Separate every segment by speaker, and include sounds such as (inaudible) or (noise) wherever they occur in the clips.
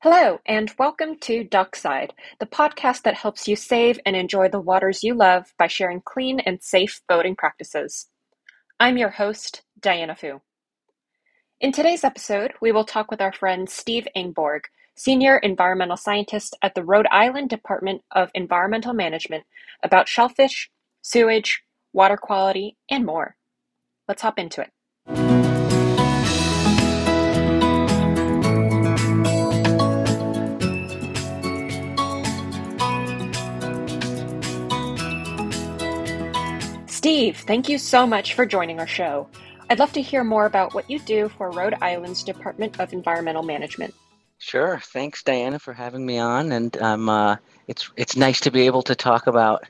Speaker 1: Hello, and welcome to Duckside, the podcast that helps you save and enjoy the waters you love by sharing clean and safe boating practices. I'm your host, Diana Fu. In today's episode, we will talk with our friend Steve Engborg, Senior Environmental Scientist at the Rhode Island Department of Environmental Management, about shellfish, sewage, water quality, and more. Let's hop into it. Steve, thank you so much for joining our show. I'd love to hear more about what you do for Rhode Island's Department of Environmental Management.
Speaker 2: Sure. Thanks, Diana, for having me on. And um, uh, it's it's nice to be able to talk about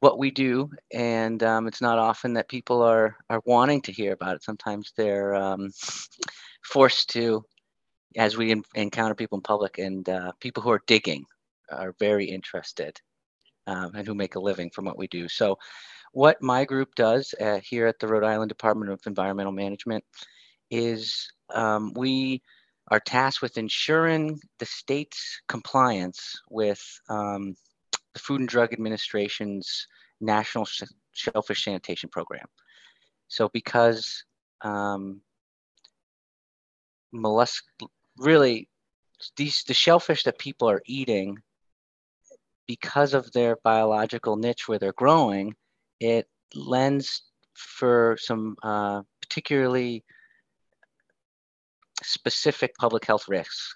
Speaker 2: what we do. And um, it's not often that people are are wanting to hear about it. Sometimes they're um, forced to, as we in, encounter people in public, and uh, people who are digging are very interested um, and who make a living from what we do. So what my group does uh, here at the Rhode Island Department of Environmental Management is um, we are tasked with ensuring the state's compliance with um, the Food and Drug Administration's National Sh- Shellfish Sanitation Program. So, because um, mollusk really these the shellfish that people are eating because of their biological niche where they're growing it lends for some uh, particularly specific public health risks.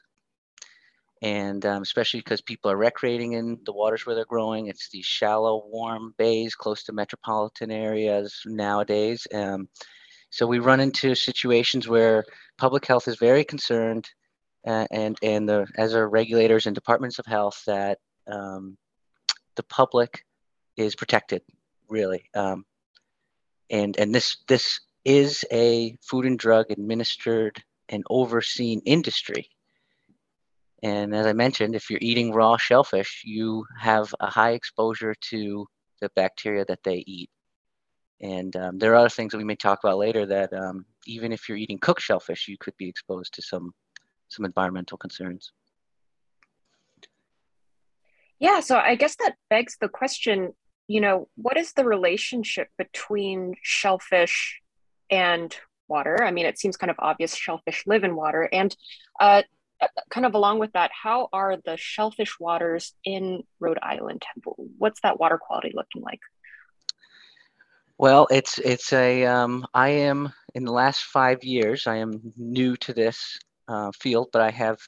Speaker 2: And um, especially because people are recreating in the waters where they're growing, it's these shallow, warm bays close to metropolitan areas nowadays. Um, so we run into situations where public health is very concerned, uh, and and the as our regulators and departments of health that um, the public is protected really. Um, and and this this is a food and drug administered and overseen industry. And as I mentioned, if you're eating raw shellfish, you have a high exposure to the bacteria that they eat. And um, there are other things that we may talk about later that um, even if you're eating cooked shellfish, you could be exposed to some some environmental concerns.
Speaker 1: Yeah, so I guess that begs the question you know, what is the relationship between shellfish and water? I mean, it seems kind of obvious shellfish live in water. And uh, kind of along with that, how are the shellfish waters in Rhode Island? What's that water quality looking like?
Speaker 2: Well, it's it's a um, I am in the last five years. I am new to this uh, field, but I have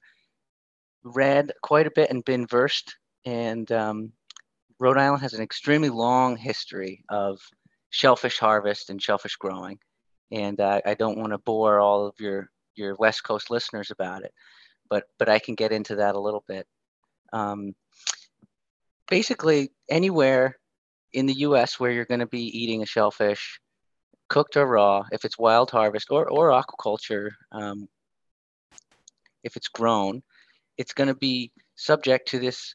Speaker 2: read quite a bit and been versed and um, Rhode Island has an extremely long history of shellfish harvest and shellfish growing, and uh, I don't want to bore all of your your West Coast listeners about it, but but I can get into that a little bit. Um, basically, anywhere in the U.S. where you're going to be eating a shellfish, cooked or raw, if it's wild harvest or or aquaculture, um, if it's grown, it's going to be subject to this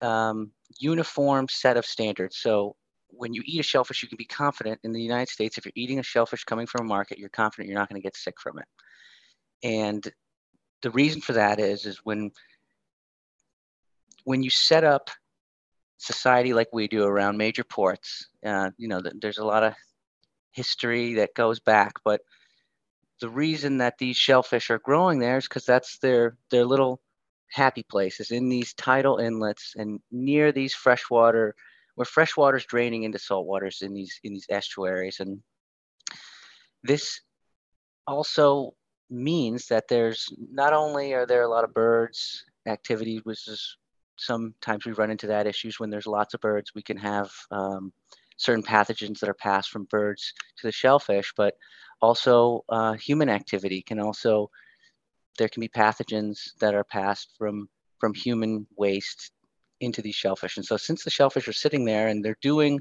Speaker 2: um, uniform set of standards. So when you eat a shellfish, you can be confident in the United States, if you're eating a shellfish coming from a market, you're confident you're not going to get sick from it. And the reason for that is, is when, when you set up society like we do around major ports, uh, you know, there's a lot of history that goes back, but the reason that these shellfish are growing there is because that's their, their little happy places in these tidal inlets and near these freshwater where fresh water is draining into saltwaters in these in these estuaries and this also means that there's not only are there a lot of birds activity which is sometimes we run into that issues when there's lots of birds we can have um, certain pathogens that are passed from birds to the shellfish but also uh, human activity can also there can be pathogens that are passed from from human waste into these shellfish. And so since the shellfish are sitting there and they're doing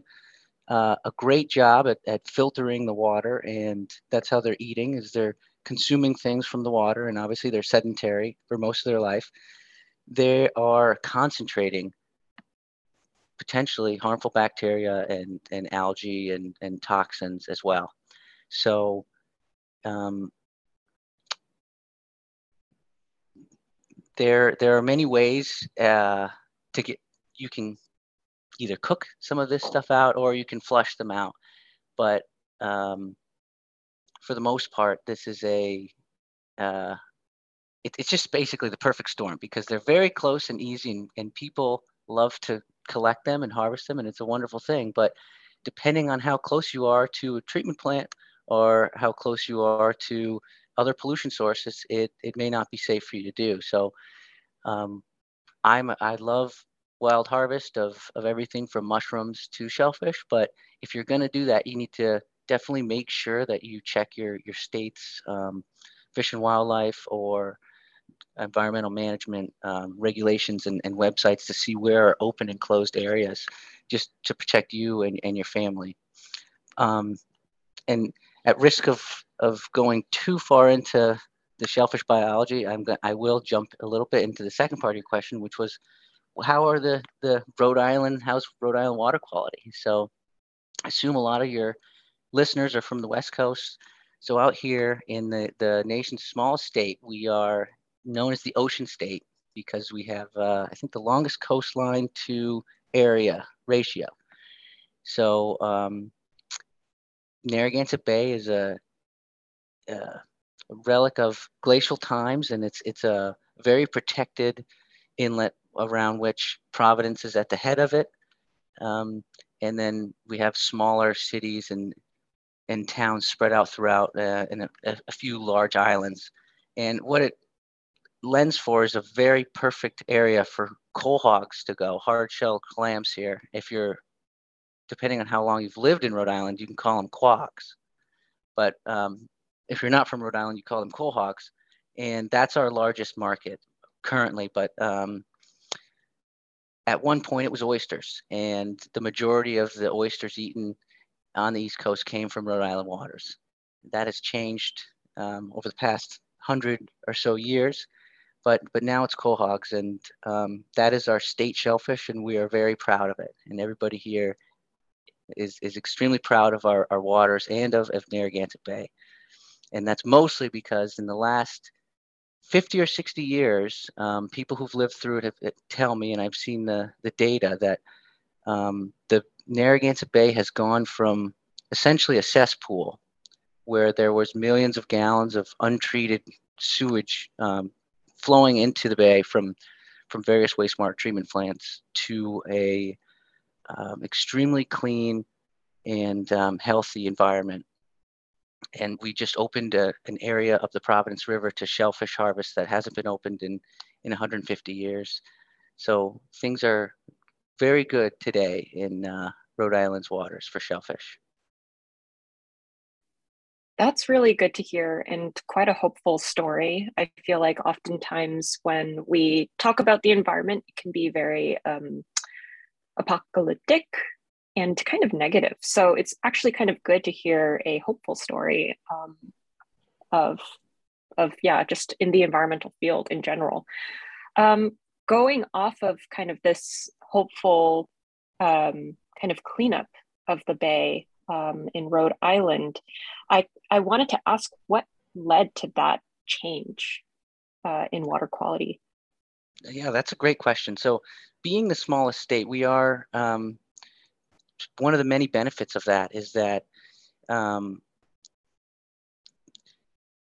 Speaker 2: uh, a great job at, at filtering the water and that's how they're eating is they're consuming things from the water and obviously they're sedentary for most of their life they are concentrating potentially harmful bacteria and, and algae and, and toxins as well. So um, there there are many ways uh, to get you can either cook some of this stuff out or you can flush them out but um, for the most part this is a uh, it, it's just basically the perfect storm because they're very close and easy and, and people love to collect them and harvest them and it's a wonderful thing but depending on how close you are to a treatment plant or how close you are to other pollution sources, it, it may not be safe for you to do. So um, I'm, I love wild harvest of, of everything from mushrooms to shellfish. But if you're going to do that, you need to definitely make sure that you check your, your state's um, fish and wildlife or environmental management um, regulations and, and websites to see where are open and closed areas just to protect you and, and your family. Um, and at risk of of going too far into the shellfish biology, I'm gonna. I will jump a little bit into the second part of your question, which was how are the the Rhode Island how's Rhode Island water quality? So I assume a lot of your listeners are from the West Coast. So out here in the the nation's smallest state, we are known as the ocean state because we have uh, I think the longest coastline to area ratio. So um, Narragansett Bay is a, a, relic of glacial times, and it's it's a very protected inlet around which Providence is at the head of it. Um, and then we have smaller cities and and towns spread out throughout uh, and a, a, few large islands. And what it lends for is a very perfect area for quahogs to go, hard shell clams here. If you're depending on how long you've lived in Rhode Island, you can call them quahs. But um, if you're not from Rhode Island, you call them quahogs. And that's our largest market currently. But um, at one point, it was oysters. And the majority of the oysters eaten on the East Coast came from Rhode Island waters. That has changed um, over the past hundred or so years. But, but now it's quahogs, and um, that is our state shellfish, and we are very proud of it. And everybody here is, is extremely proud of our, our waters and of, of Narragansett Bay. And that's mostly because in the last 50 or 60 years, um, people who've lived through it have, tell me, and I've seen the, the data, that um, the Narragansett Bay has gone from essentially a cesspool where there was millions of gallons of untreated sewage um, flowing into the bay from, from various wastewater treatment plants to a um, extremely clean and um, healthy environment. And we just opened a, an area of the Providence River to shellfish harvest that hasn't been opened in, in 150 years. So things are very good today in uh, Rhode Island's waters for shellfish.
Speaker 1: That's really good to hear and quite a hopeful story. I feel like oftentimes when we talk about the environment, it can be very um, apocalyptic and kind of negative. So it's actually kind of good to hear a hopeful story um, of of yeah, just in the environmental field in general. Um, going off of kind of this hopeful um, kind of cleanup of the bay um, in Rhode Island, I I wanted to ask what led to that change uh, in water quality.
Speaker 2: Yeah, that's a great question. So being the smallest state, we are um, one of the many benefits of that is that um,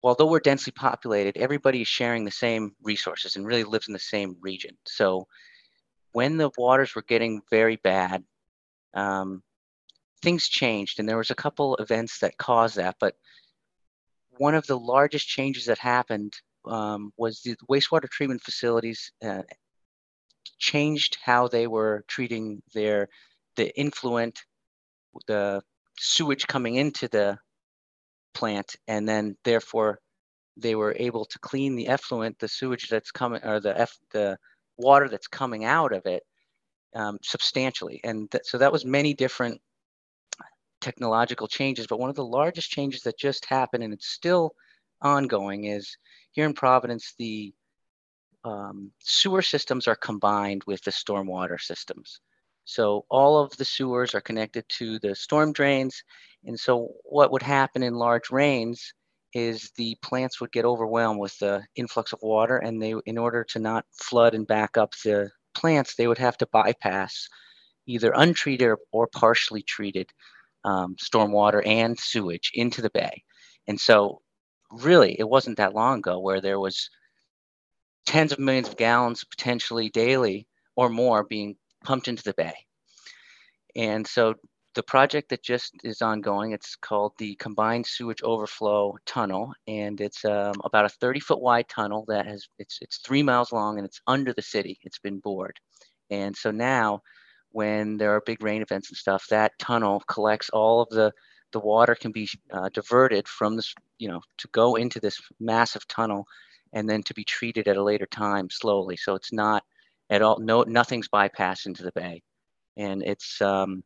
Speaker 2: although we're densely populated, everybody is sharing the same resources and really lives in the same region. So when the waters were getting very bad, um, things changed, and there was a couple events that caused that. But one of the largest changes that happened um, was the wastewater treatment facilities uh, changed how they were treating their the influent, the sewage coming into the plant, and then therefore they were able to clean the effluent, the sewage that's coming, or the eff, the water that's coming out of it um, substantially. And th- so that was many different technological changes. But one of the largest changes that just happened, and it's still ongoing, is here in Providence, the um, sewer systems are combined with the stormwater systems. So all of the sewers are connected to the storm drains. And so what would happen in large rains is the plants would get overwhelmed with the influx of water and they in order to not flood and back up the plants, they would have to bypass either untreated or, partially treated um, stormwater and sewage into the bay. And so really it wasn't that long ago where there was tens of millions of gallons potentially daily or more being pumped into the bay. And so the project that just is ongoing, it's called the Combined Sewage Overflow Tunnel, and it's um, about a 30 foot wide tunnel that has it's it's three miles long and it's under the city. It's been bored, and so now when there are big rain events and stuff, that tunnel collects all of the the water can be uh, diverted from this, you know, to go into this massive tunnel, and then to be treated at a later time slowly. So it's not at all no nothing's bypassed into the bay. And it's um,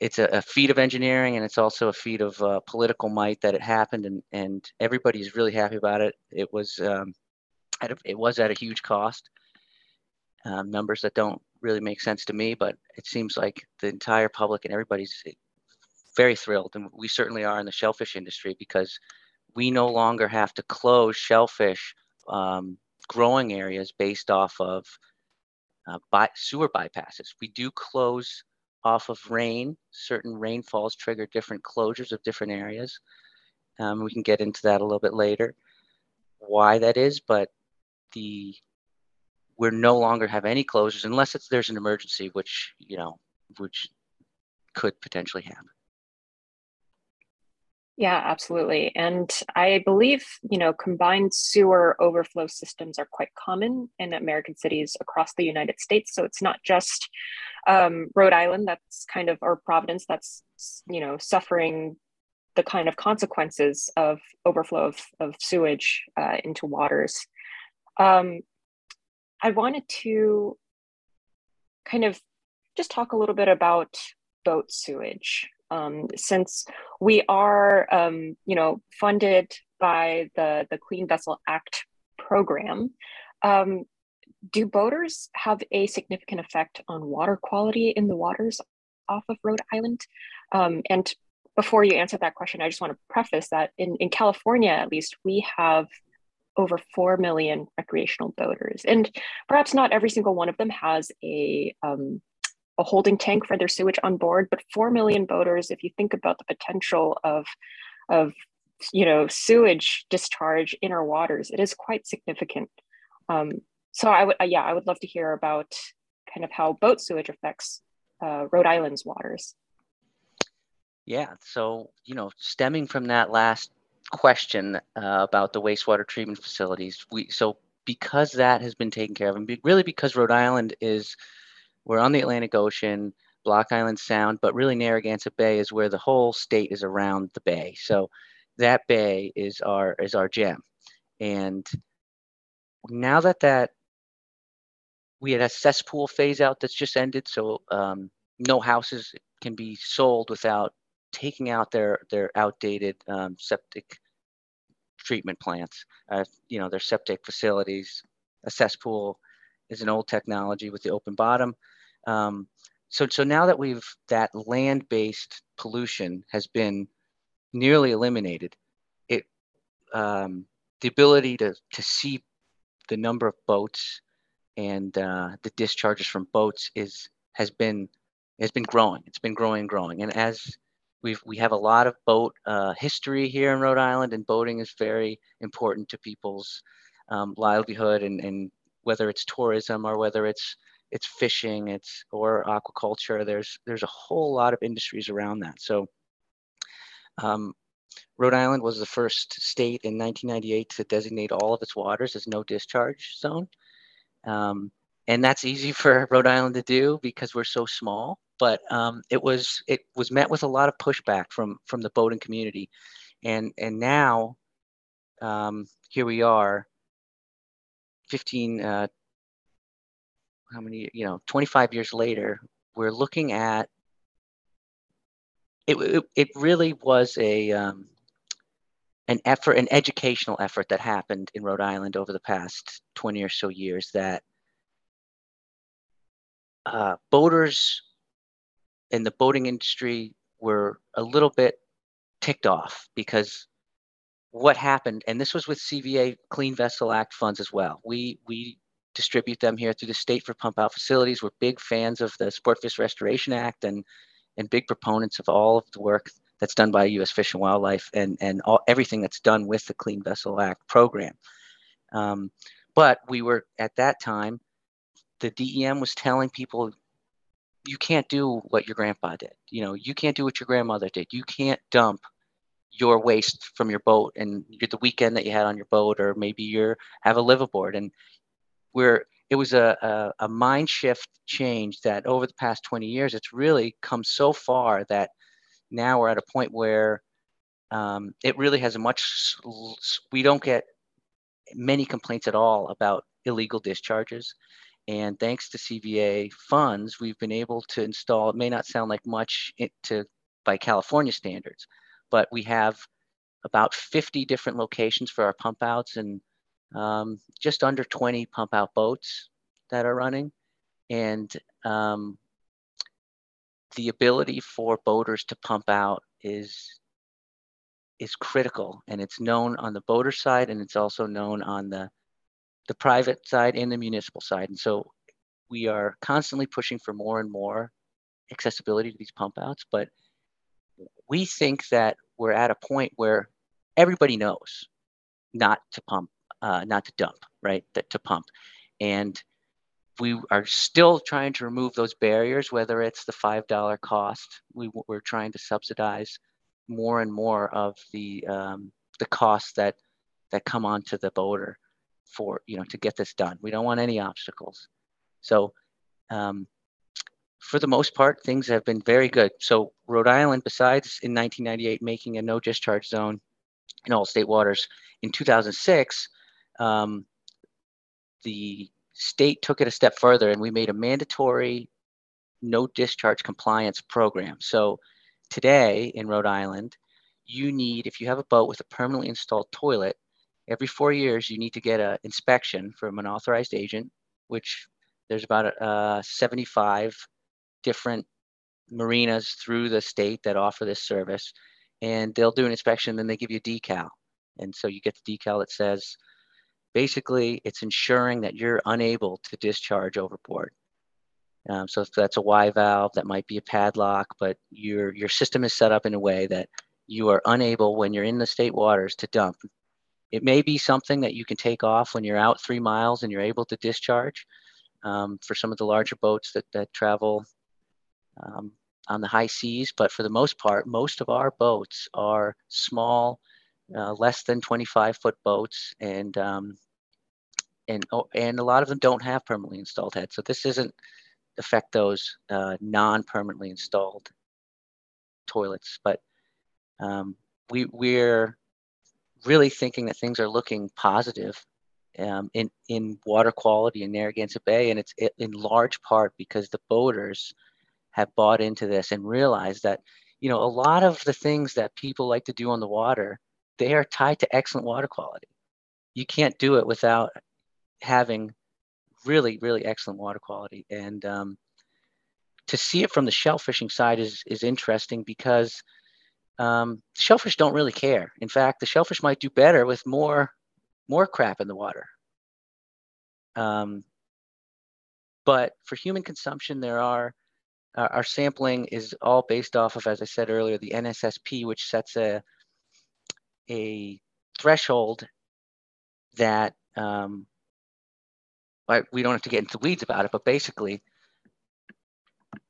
Speaker 2: it's a, a, feat of engineering and it's also a feat of uh, political might that it happened and and everybody's really happy about it. It was um, a, it was at a huge cost. Um, numbers that don't really make sense to me but it seems like the entire public and everybody's very thrilled and we certainly are in the shellfish industry because we no longer have to close shellfish um, growing areas based off of uh, by, sewer bypasses. We do close off of rain. Certain rainfalls trigger different closures of different areas. Um, we can get into that a little bit later, why that is, but the we're no longer have any closures unless it's there's an emergency, which you know, which could potentially happen.
Speaker 1: Yeah, absolutely. And I believe, you know, combined sewer overflow systems are quite common in American cities across the United States. So it's not just um, Rhode Island that's kind of, or Providence that's, you know, suffering the kind of consequences of overflow of, of sewage uh, into waters. Um, I wanted to kind of just talk a little bit about boat sewage um, since we are, um, you know, funded by the the Clean Vessel Act program. Um, do boaters have a significant effect on water quality in the waters off of Rhode Island? Um, and before you answer that question, I just want to preface that in, in California, at least, we have over 4 million recreational boaters. And perhaps not every single one of them has a, um, a holding tank for their sewage on board, but 4 million boaters, if you think about the potential of, of you know, sewage discharge in our waters, it is quite significant. Um, so I would, yeah, I would love to hear about kind of how boat sewage affects uh, Rhode Island's waters.
Speaker 2: Yeah, so you know, stemming from that last question uh, about the wastewater treatment facilities, we so because that has been taken care of, and be, really because Rhode Island is we're on the Atlantic Ocean, Block Island Sound, but really Narragansett Bay is where the whole state is around the bay. So that bay is our is our gem. And now that that we had a cesspool phase out that's just ended, so um, no houses can be sold without taking out their their outdated um, septic treatment plants. Uh, you know, their septic facilities. A cesspool is an old technology with the open bottom. Um, so, so now that we've that land-based pollution has been nearly eliminated, it um, the ability to to see the number of boats and uh, the discharges from boats is has been has been growing. It's been growing and growing, and as we've we have a lot of boat uh, history here in Rhode Island, and boating is very important to people's um, livelihood and and whether it's tourism or whether it's it's fishing, it's or aquaculture. There's there's a whole lot of industries around that. So um, Rhode Island was the first state in 1998 to designate all of its waters as no discharge zone. Um, and that's easy (laughs) for Rhode Island to do because we're so small. But um, it was it was met with a lot of pushback from from the boating community, and and now um, here we are, 15, uh, how many, you know, 25 years later, we're looking at it, it, it really was a um, an effort, an educational effort that happened in Rhode Island over the past 20 or so years that uh, boaters in the boating industry were a little bit ticked off because what happened, and this was with CVA Clean Vessel Act funds as well. We we distribute them here through the state for pump out facilities. We're big fans of the Sportfish Restoration Act and and big proponents of all of the work that's done by U.S. Fish and Wildlife and and all, everything that's done with the Clean Vessel Act program. Um, but we were at that time, the DEM was telling people, you can't do what your grandpa did. You know, you can't do what your grandmother did. You can't dump your waste from your boat and the weekend that you had on your boat, or maybe you have a liveaboard. And we're it was a, a, a mind shift change that over the past 20 years, it's really come so far that now we're at a point where um, it really has a much, we don't get many complaints at all about illegal discharges. And thanks to CVA funds, we've been able to install, it may not sound like much to, by California standards, but we have about 50 different locations for our pump outs and um, just under 20 pump out boats that are running. And um, the ability for boaters to pump out is is critical and it's known on the boater side and it's also known on the the private side and the municipal side and so we are constantly pushing for more and more accessibility to these pump outs but we think that we're at a point where everybody knows not to pump uh, not to dump, right? That to pump. And we are still trying to remove those barriers, whether it's the $5 cost. We, we're trying to subsidize more and more of the, um, the costs that, that come onto the boater for, you know, to get this done. We don't want any obstacles. So um, for the most part, things have been very good. So Rhode Island, besides in 1998 making a no discharge zone in all state waters, in 2006, um, the state took it a step further and we made a mandatory no discharge compliance program. So today in Rhode Island, you need, if you have a boat with a permanently installed toilet, every four years you need to get an inspection from an authorized agent, which there's about uh, 75 different marinas through the state that offer this service. And they'll do an inspection, then they give you a decal. And so you get the decal that says basically it's ensuring that you're unable to discharge overboard. Um, so if that's a Y valve, that might be a padlock, but your your system is set up in a way that you are unable when you're in the state waters to dump. It may be something that you can take off when you're out three miles and you're able to discharge. Um, for some of the larger boats that that travel um, on the high seas, but for the most part, most of our boats are small uh, less than 25 foot boats, and um, and oh, and a lot of them don't have permanently installed heads. So this doesn't affect those uh, non-permanently installed toilets. But um, we we're really thinking that things are looking positive um, in in water quality in Narragansett Bay, and it's in large part because the boaters have bought into this and realized that you know a lot of the things that people like to do on the water they are tied to excellent water quality. You can't do it without having really, really excellent water quality. And um, to see it from the shellfishing side is, is interesting because um, shellfish don't really care. In fact, the shellfish might do better with more, more crap in the water. Um, but for human consumption, there are uh, our sampling is all based off of, as I said earlier, the NSSP, which sets a a threshold that um, we don't have to get into weeds about it, but basically,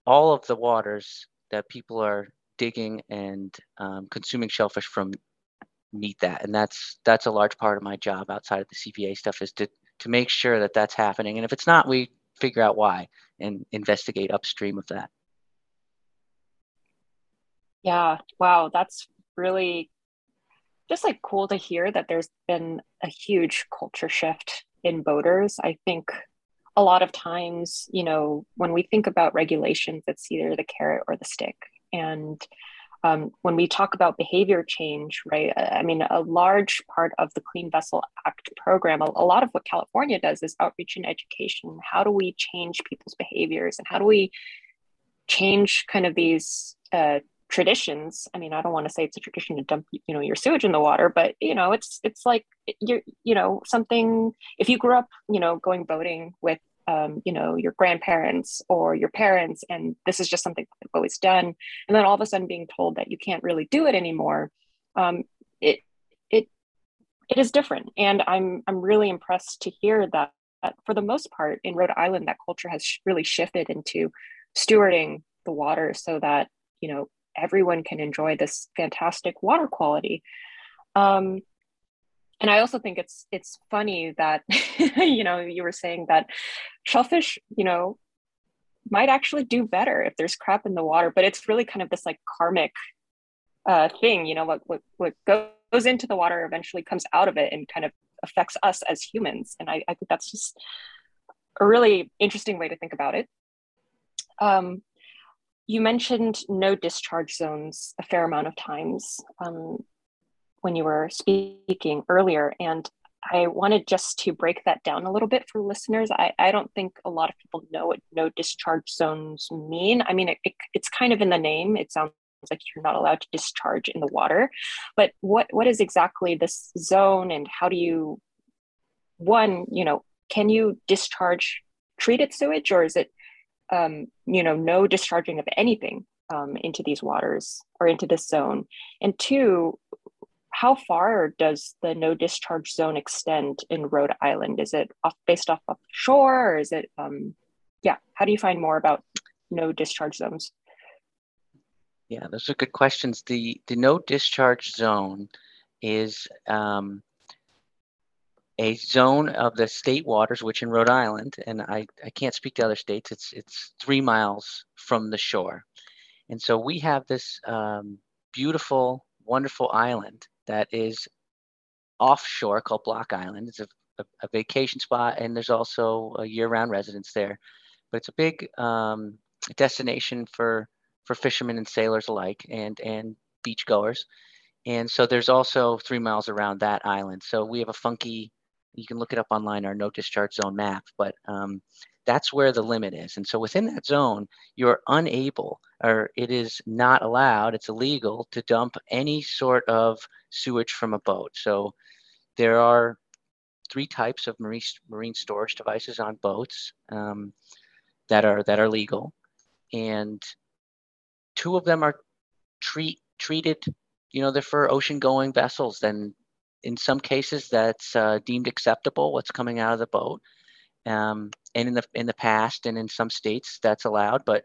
Speaker 2: all of the waters that people are digging and um, consuming shellfish from meet that, and that's that's a large part of my job outside of the CVA stuff is to to make sure that that's happening, and if it's not, we figure out why and investigate upstream of that.
Speaker 1: Yeah, wow, that's really just like cool to hear that there's been a huge culture shift in boaters. I think a lot of times, you know, when we think about regulations, it's either the carrot or the stick. And um, when we talk about behavior change, right? I mean, a large part of the Clean Vessel Act program, a, a, lot of what California does is outreach and education. How do we change people's behaviors and how do we change kind of these uh, traditions? I mean, I don't want to say it's a tradition to dump, you know, your sewage in the water, but you know, it's it's like you're, you know, something. If you grew up, you know, going boating with um, you know your grandparents or your parents and this is just something they've always done. And then all of a sudden being told that you can't really do it anymore um, it it it is different. And i'm i'm really impressed to hear that, that for the most part in rhode island that culture has really shifted into stewarding the water so that you know everyone can enjoy this fantastic water quality. Um, and i also think it's it's funny that (laughs) you know you were saying that shellfish you know might actually do better if there's crap in the water but it's really kind of this like karmic uh, thing you know what, what what goes into the water eventually comes out of it and kind of affects us as humans. And i, I think that's just a really interesting way to think about it. Um, you mentioned no discharge zones a fair amount of times. Um, when you were speaking earlier. And I wanted just to break that down a little bit for listeners. I, I don't think a lot of people know what no discharge zones mean. I mean, it, it, it's kind of in the name. It sounds like you're not allowed to discharge in the water. But what what is exactly this zone, and how do you one, you know, can you discharge treated sewage, or is it, um, you know, no discharging of anything um, into these waters or into this zone? And two, how far does the no discharge zone extend in Rhode Island? Is it off, based off of shore or is it, um, yeah, how do you find more about no discharge zones?
Speaker 2: Yeah, those are good questions. The, the no discharge zone is um, a zone of the state waters, which in Rhode Island, and I, I can't speak to other states, it's, it's three miles from the shore. And so we have this um, beautiful, wonderful island that is offshore called Block Island. It's a, a, a vacation spot, and there's also a year-round residence there. But it's a big um, destination for for fishermen and sailors alike, and and beachgoers. And so there's also three miles around that island. So we have a funky. You can look it up online, our no discharge zone map. But um, that's where the limit is. And so within that zone, you're unable or it is not allowed, it's illegal to dump any sort of sewage from a boat. So there are three types of marine, marine storage devices on boats um, that are that are legal. And two of them are treat treated, you know, they're for ocean going vessels. Then in some cases that's uh, deemed acceptable, what's coming out of the boat. Um, and in the in the past and in some states that's allowed, but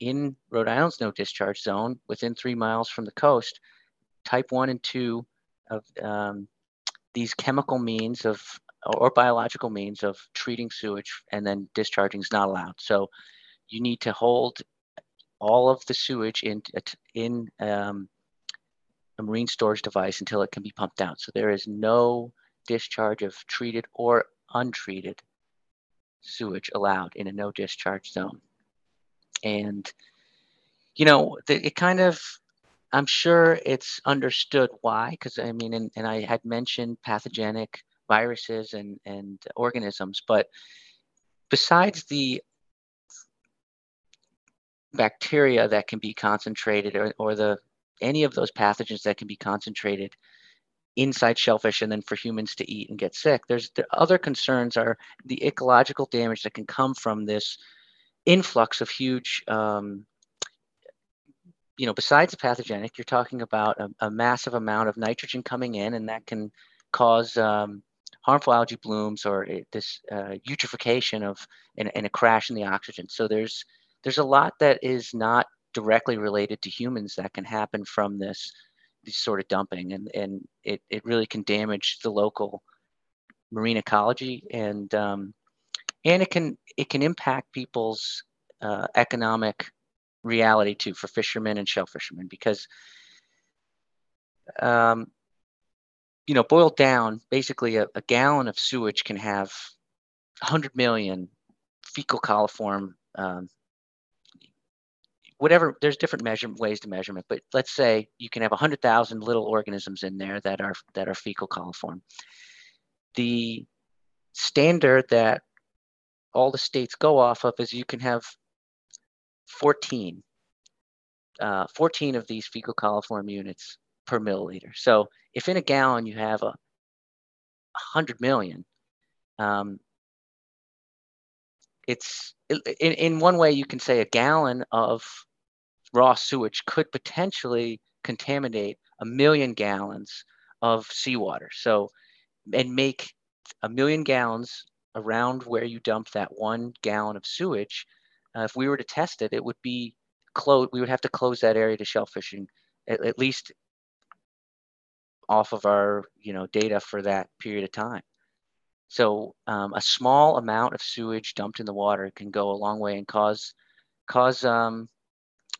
Speaker 2: in Rhode Island's no discharge zone, within three miles from the coast, type one and two of um, these chemical means of or biological means of treating sewage and then discharging is not allowed. So you need to hold all of the sewage in in um, a marine storage device until it can be pumped out. So there is no discharge of treated or untreated sewage allowed in a no discharge zone. And, you know, the, it kind of, I'm sure it's understood why, because I mean, and, and I had mentioned pathogenic viruses and, and organisms, but besides the bacteria that can be concentrated or, or the any of those pathogens that can be concentrated inside shellfish and then for humans to eat and get sick. There's the other concerns are the ecological damage that can come from this influx of huge, um, you know, besides the pathogenic, you're talking about a, a, massive amount of nitrogen coming in, and that can cause um, harmful algae blooms or it, this uh, eutrophication of and, and a crash in the oxygen. So there's there's a lot that is not directly related to humans that can happen from this this sort of dumping and and it, it really can damage the local marine ecology and um, and it can it can impact people's uh, economic reality too for fishermen and shell fishermen because um, you know boiled down basically a, a, gallon of sewage can have 100 million fecal coliform um, whatever there's different measurement ways to measurement but let's say you can have 100000 little organisms in there that are that are fecal coliform. The standard that all the states go off of is you can have 14 uh, 14 of these fecal coliform units per milliliter. So if in a gallon you have a 100 million um, it's in, in one way you can say a gallon of raw sewage could potentially contaminate a million gallons of seawater. So, and make a million gallons around where you dump that one gallon of sewage. Uh, if we were to test it, it would be closed. We would have to close that area to shellfishing, at, at least off of our you know data for that period of time. So um, a small amount of sewage dumped in the water can go a long way and cause cause um,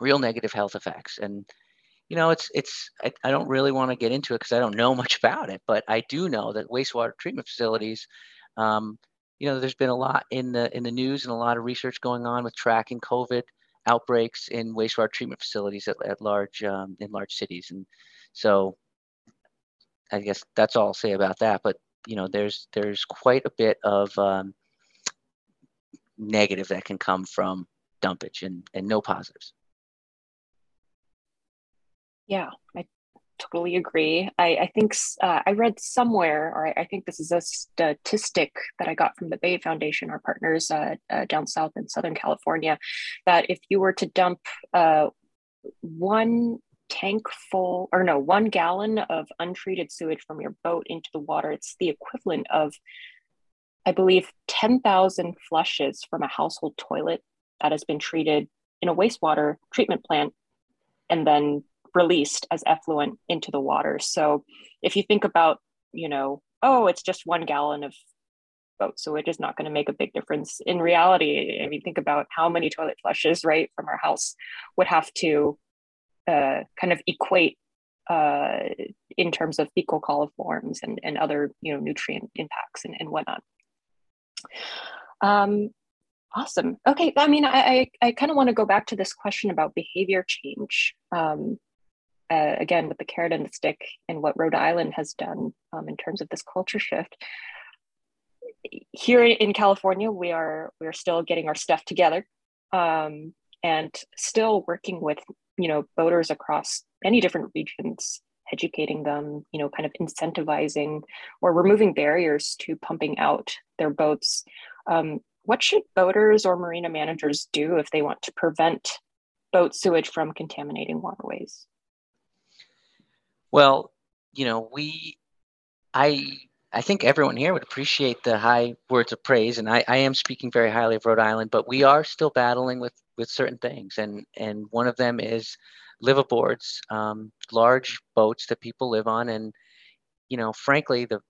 Speaker 2: real negative health effects. And you know, it's it's I, I don't really want to get into it because I don't know (laughs) much about it, but I do know that wastewater treatment facilities, um, you know, there's been a lot in the in the news and a lot of research going on with tracking COVID outbreaks in wastewater treatment facilities at, at large um, in large cities, and so I guess that's all I'll say about that. But you know there's there's quite a bit of um, negative that can come from dumpage and and no positives
Speaker 1: yeah i totally agree. I i think uh, i read somewhere or I, I, think this is a statistic that i got from the bay foundation our partners uh, uh, down south in southern california that if you were to dump uh, one tank full or no one gallon of untreated sewage from your boat into the water it's the equivalent of i believe 10,000 flushes from a household toilet that has been treated in a wastewater treatment plant and then released as effluent into the water so if you think about you know oh it's just one gallon of boat sewage is not going to make a big difference in reality i mean think about how many toilet flushes right from our house would have to uh, kind of equate uh, in terms of fecal coliforms and, and other you know nutrient impacts and, and whatnot. Um, awesome. Okay, I mean, I I, I kind of want to go back to this question about behavior change. Um, uh, again, with the carrot and the stick, and what Rhode Island has done um, in terms of this culture shift. Here in California, we are we are still getting our stuff together, um, and still working with you know boaters across many different regions educating them you know kind of incentivizing or removing barriers to pumping out their boats um, what should boaters or marina managers do if they want to prevent boat sewage from contaminating waterways
Speaker 2: well you know we i i think everyone here would appreciate the high words of praise and i, I am speaking very highly of rhode island but we are still battling with with certain things, and and one of them is liveaboards, um, large boats that people live on, and you know, frankly, the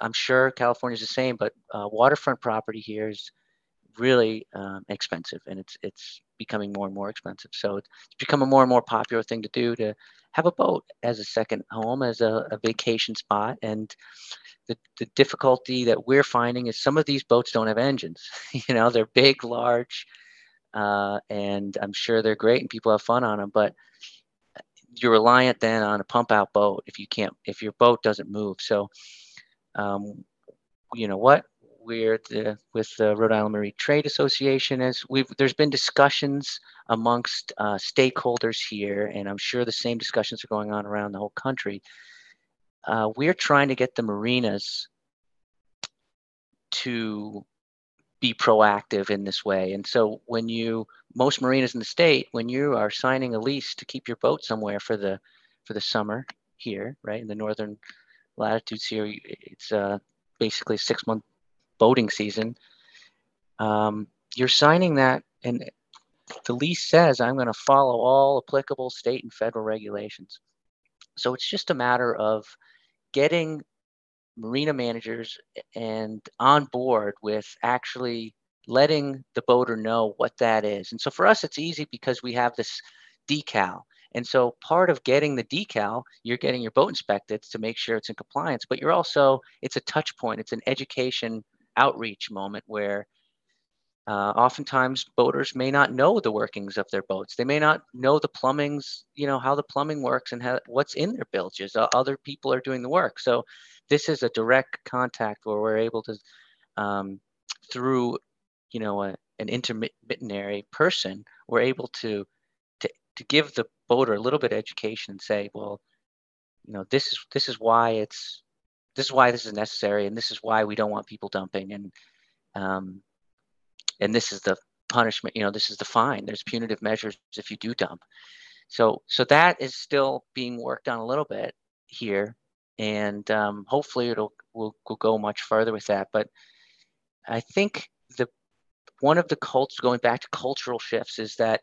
Speaker 2: I'm sure California's the same, but uh, waterfront property here is really um, expensive, and it's it's becoming more and more expensive. So it's become a more and more popular thing to do to have a boat as a second home, as a, a vacation spot, and the, the difficulty that we're finding is some of these boats don't have engines. (laughs) you know, they're big, large, uh, and I'm sure they're great and people have fun on them. But you're reliant then on a pump out boat if you can't if your boat doesn't move. So, um, you know what? We're the, with the Rhode Island Marine Trade Association as we've there's been discussions amongst uh, stakeholders here, and I'm sure the same discussions are going on around the whole country. Uh, we're trying to get the marinas to be proactive in this way. And so when you most marinas in the state, when you are signing a lease to keep your boat somewhere for the for the summer here, right in the northern latitudes here, it's uh, basically a six month boating season. Um, you're signing that, and the lease says I'm going to follow all applicable state and federal regulations. So it's just a matter of getting marina managers and on board with actually letting the boater know what that is. And so for us, it's easy because we have this decal. And so part of getting the decal, you're getting your boat inspected to make sure it's in compliance, but you're also, it's a touch point, it's an education outreach moment where uh, oftentimes boaters may not know the workings of their boats. They may not know the plumbing's you know how the plumbing works and how, what's in their bilges. Uh, other people are doing the work. So this is a direct contact where we're able to um, through you know a, an intermediary person we're able to, to to give the boater a little bit of education and say well you know this is this is why it's this is why this is necessary and this is why we don't want people dumping and um, and this is the punishment you know this is the fine. There's punitive measures if you do dump. So so that is still being worked on a little bit here and um, hopefully it'll will will go much further with that. But i think the one of the cults going back to cultural shifts is that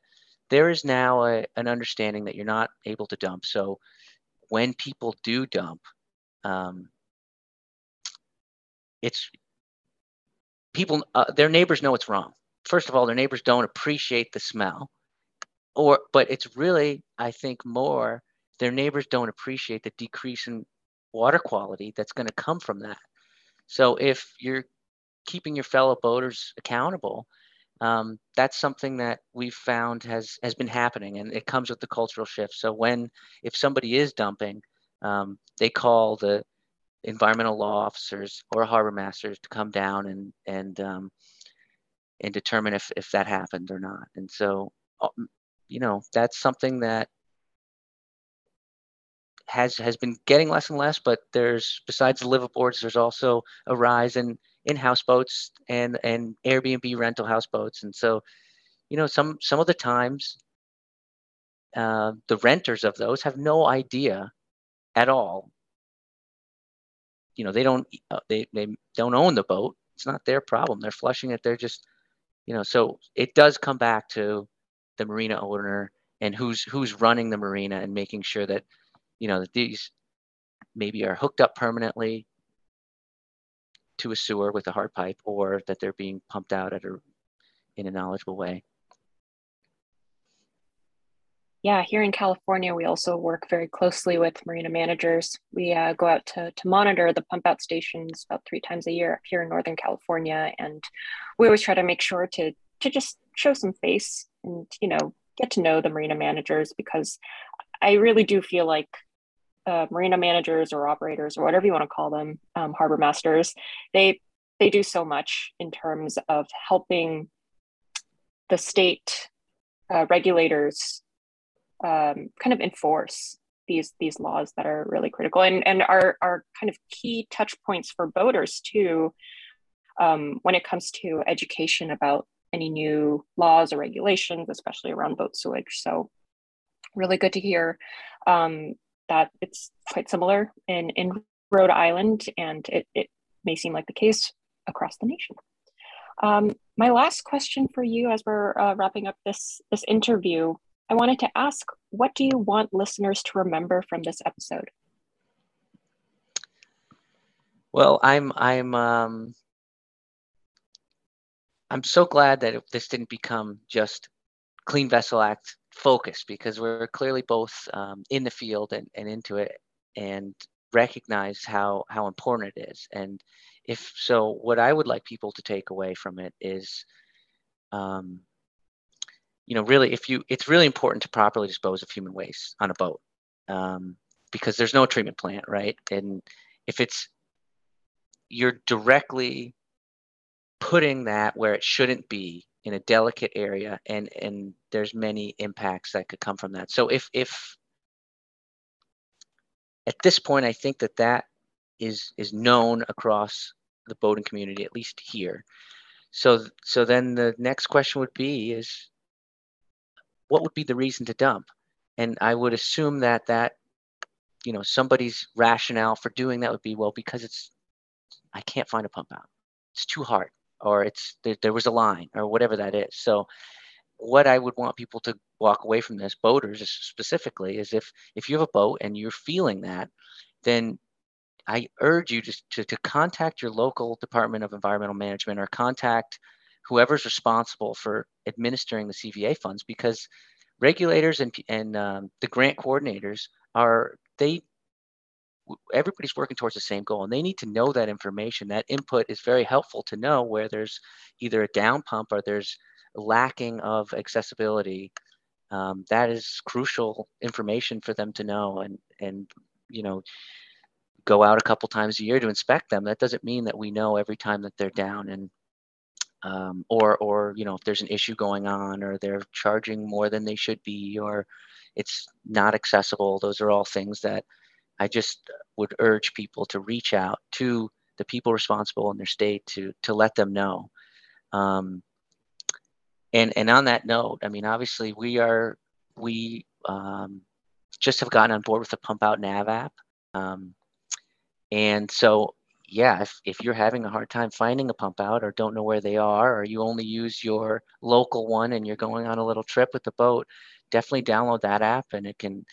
Speaker 2: there is now a, an understanding that you're not able to dump. So when people do dump um, it's people uh, their neighbors know it's wrong. First of all their neighbors don't appreciate the smell. Or but it's really i think more their neighbors don't appreciate the decrease in water quality that's going to come from that. So if you're keeping your fellow boaters accountable um, that's something that we've found has has been happening and it comes with the cultural shift. So when if somebody is dumping um, they call the environmental law officers or harbor masters to come down and and um, and determine if if that happened or not. And so, um, you know, that's something that has has been getting less and less. But there's besides the liveaboards, there's also a rise in in houseboats and and Airbnb rental houseboats. And so, you know, some some of the times. Uh, the renters of those have no idea at all you know they don't uh, they they don't own the boat. It's not their problem. They're flushing it. They're just you know so it does come back to the marina owner and who's who's running the marina and making sure that you know that these maybe are hooked up permanently to a sewer with a hard pipe or that they're being pumped out at a in a knowledgeable way
Speaker 1: yeah, here in California, we also work very closely with marina managers. We uh, go out to, to monitor the pump out stations about three times a year here in Northern California. And we always try to make sure to, to just show some face and, you know, get to know the marina managers because I really do feel like uh, marina managers or operators or whatever you want to call them, um, harbor masters, they, they do so much in terms of helping the state uh, regulators um, kind of enforce these these laws that are really critical and and are are kind of key touch points for boaters too um, when it comes to education about any new laws or regulations especially around boat sewage. So really good to hear um, that it's quite similar in in rhode island and it, it may seem like the case across the nation. Um, my last question for you as we're uh, wrapping up this this interview I wanted to ask what do you want listeners to remember from this episode?
Speaker 2: Well, I'm I'm um, I'm so glad that this didn't become just Clean Vessel Act focus because we're clearly both um, in the field and, and into it and recognize how how important it is. And if so, what I would like people to take away from it is um, you know, really, if you, it's really important to properly dispose of human waste on a boat um, because there's no treatment plant, right? And if it's, you're directly putting that where it shouldn't be in a delicate area, and and there's many impacts that could come from that. So if if at this point, I think that that is is known across the boating community, at least here. So so then the next question would be is what would be the reason to dump? And I would assume that that, you know, somebody's rationale for doing that would be, well, because it's, I can't find a pump out. It's too hard, or it's there, there was a line, or whatever that is. So, what I would want people to walk away from this, boaters specifically, is if if you have a boat and you're feeling that, then I urge you to, to, to contact your local Department of Environmental Management or contact whoever's responsible for administering the CVA funds because regulators and, and um, the grant coordinators are, they, everybody's working towards the same goal and they need to know that information. That input is very helpful to know where there's either a down pump or there's lacking of accessibility. Um, that is crucial information for them to know and and you know go out a couple times a year to inspect them. That doesn't mean that we know every time that they're down and um, or or you know if there's an issue going on or they're charging more than they should be or it's not accessible those are all things that i just would urge people to reach out to the people responsible in their state to to let them know. Um, and and on that note, I mean, obviously we are we um, just have gotten on board with the Pump Out Nav app, um, and so yeah, if if you're having a hard time finding a pump out or don't know where they are, or you only use your local one and you're going on a little trip with the boat, definitely download that app and it can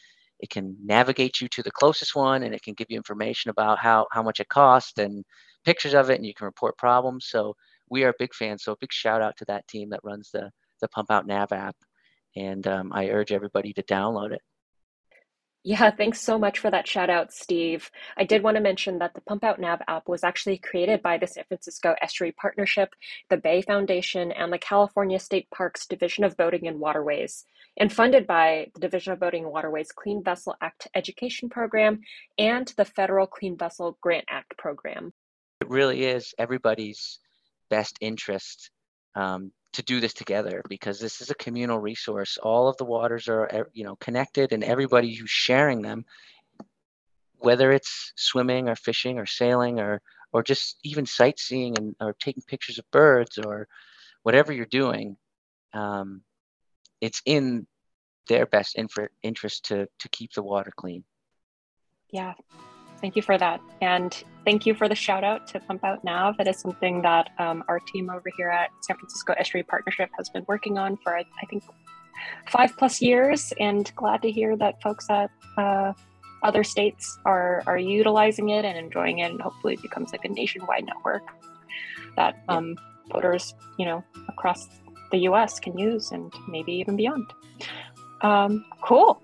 Speaker 2: it can navigate you to the closest one and it can give you information about how how much it costs and pictures of it and you can report problems. So we are big fans. So a big shout out to that team that runs the the Pump Out Nav app, and um, I urge everybody to download it.
Speaker 1: Yeah, thanks so much for that shout out, Steve. I did want to mention that the Pump Out Nav app was actually created by the San Francisco Estuary Partnership, the Bay Foundation, and the California State Parks Division of Boating and Waterways, and funded by the Division of Boating and Waterways Clean Vessel Act Education Program and the Federal Clean Vessel Grant Act Program.
Speaker 2: It really is everybody's best interest um, to do this together because this is a communal resource. All of the waters are you know connected, and everybody who's sharing them, whether it's swimming or fishing or sailing or or just even sightseeing and or taking pictures of birds or whatever you're doing, um, it's in their best interest to to keep the water clean.
Speaker 1: Yeah, Thank you for that. And thank you for the shout out to Pump Out Nav. That is something that um, our team over here at San Francisco Estuary Partnership has been working on for, I think, five plus years. And glad to hear that folks at uh, other states are, are utilizing it and enjoying it. And hopefully it becomes like a nationwide network that um, voters, you know, across the US can use and maybe even beyond. Um, cool.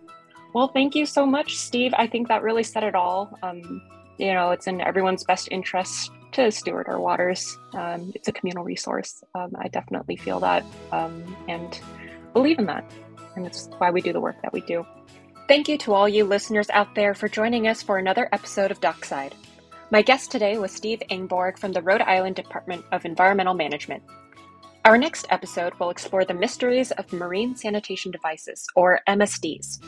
Speaker 1: Well, thank you so much, Steve. I think that really said it all. Um, you know, it's in everyone's best interest to steward our waters. Um, it's a communal resource. Um, I definitely feel that um, and believe in that. And it's why we do the work that we do. Thank you to all you listeners out there for joining us for another episode of Dockside. My guest today was Steve Engborg from the Rhode Island Department of Environmental Management. Our next episode will explore the mysteries of marine sanitation devices, or MSDs.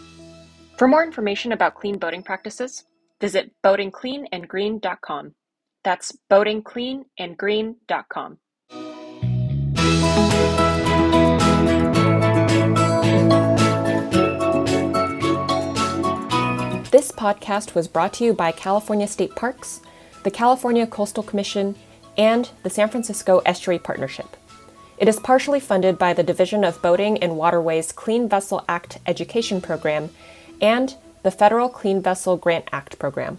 Speaker 1: For more information about clean boating practices, visit boatingcleanandgreen.com. That's boatingcleanandgreen.com. This podcast was brought to you by California State Parks, the California Coastal Commission, and the San Francisco Estuary Partnership. It is partially funded by the Division of Boating and Waterways Clean Vessel Act Education Program and the Federal Clean Vessel Grant Act program.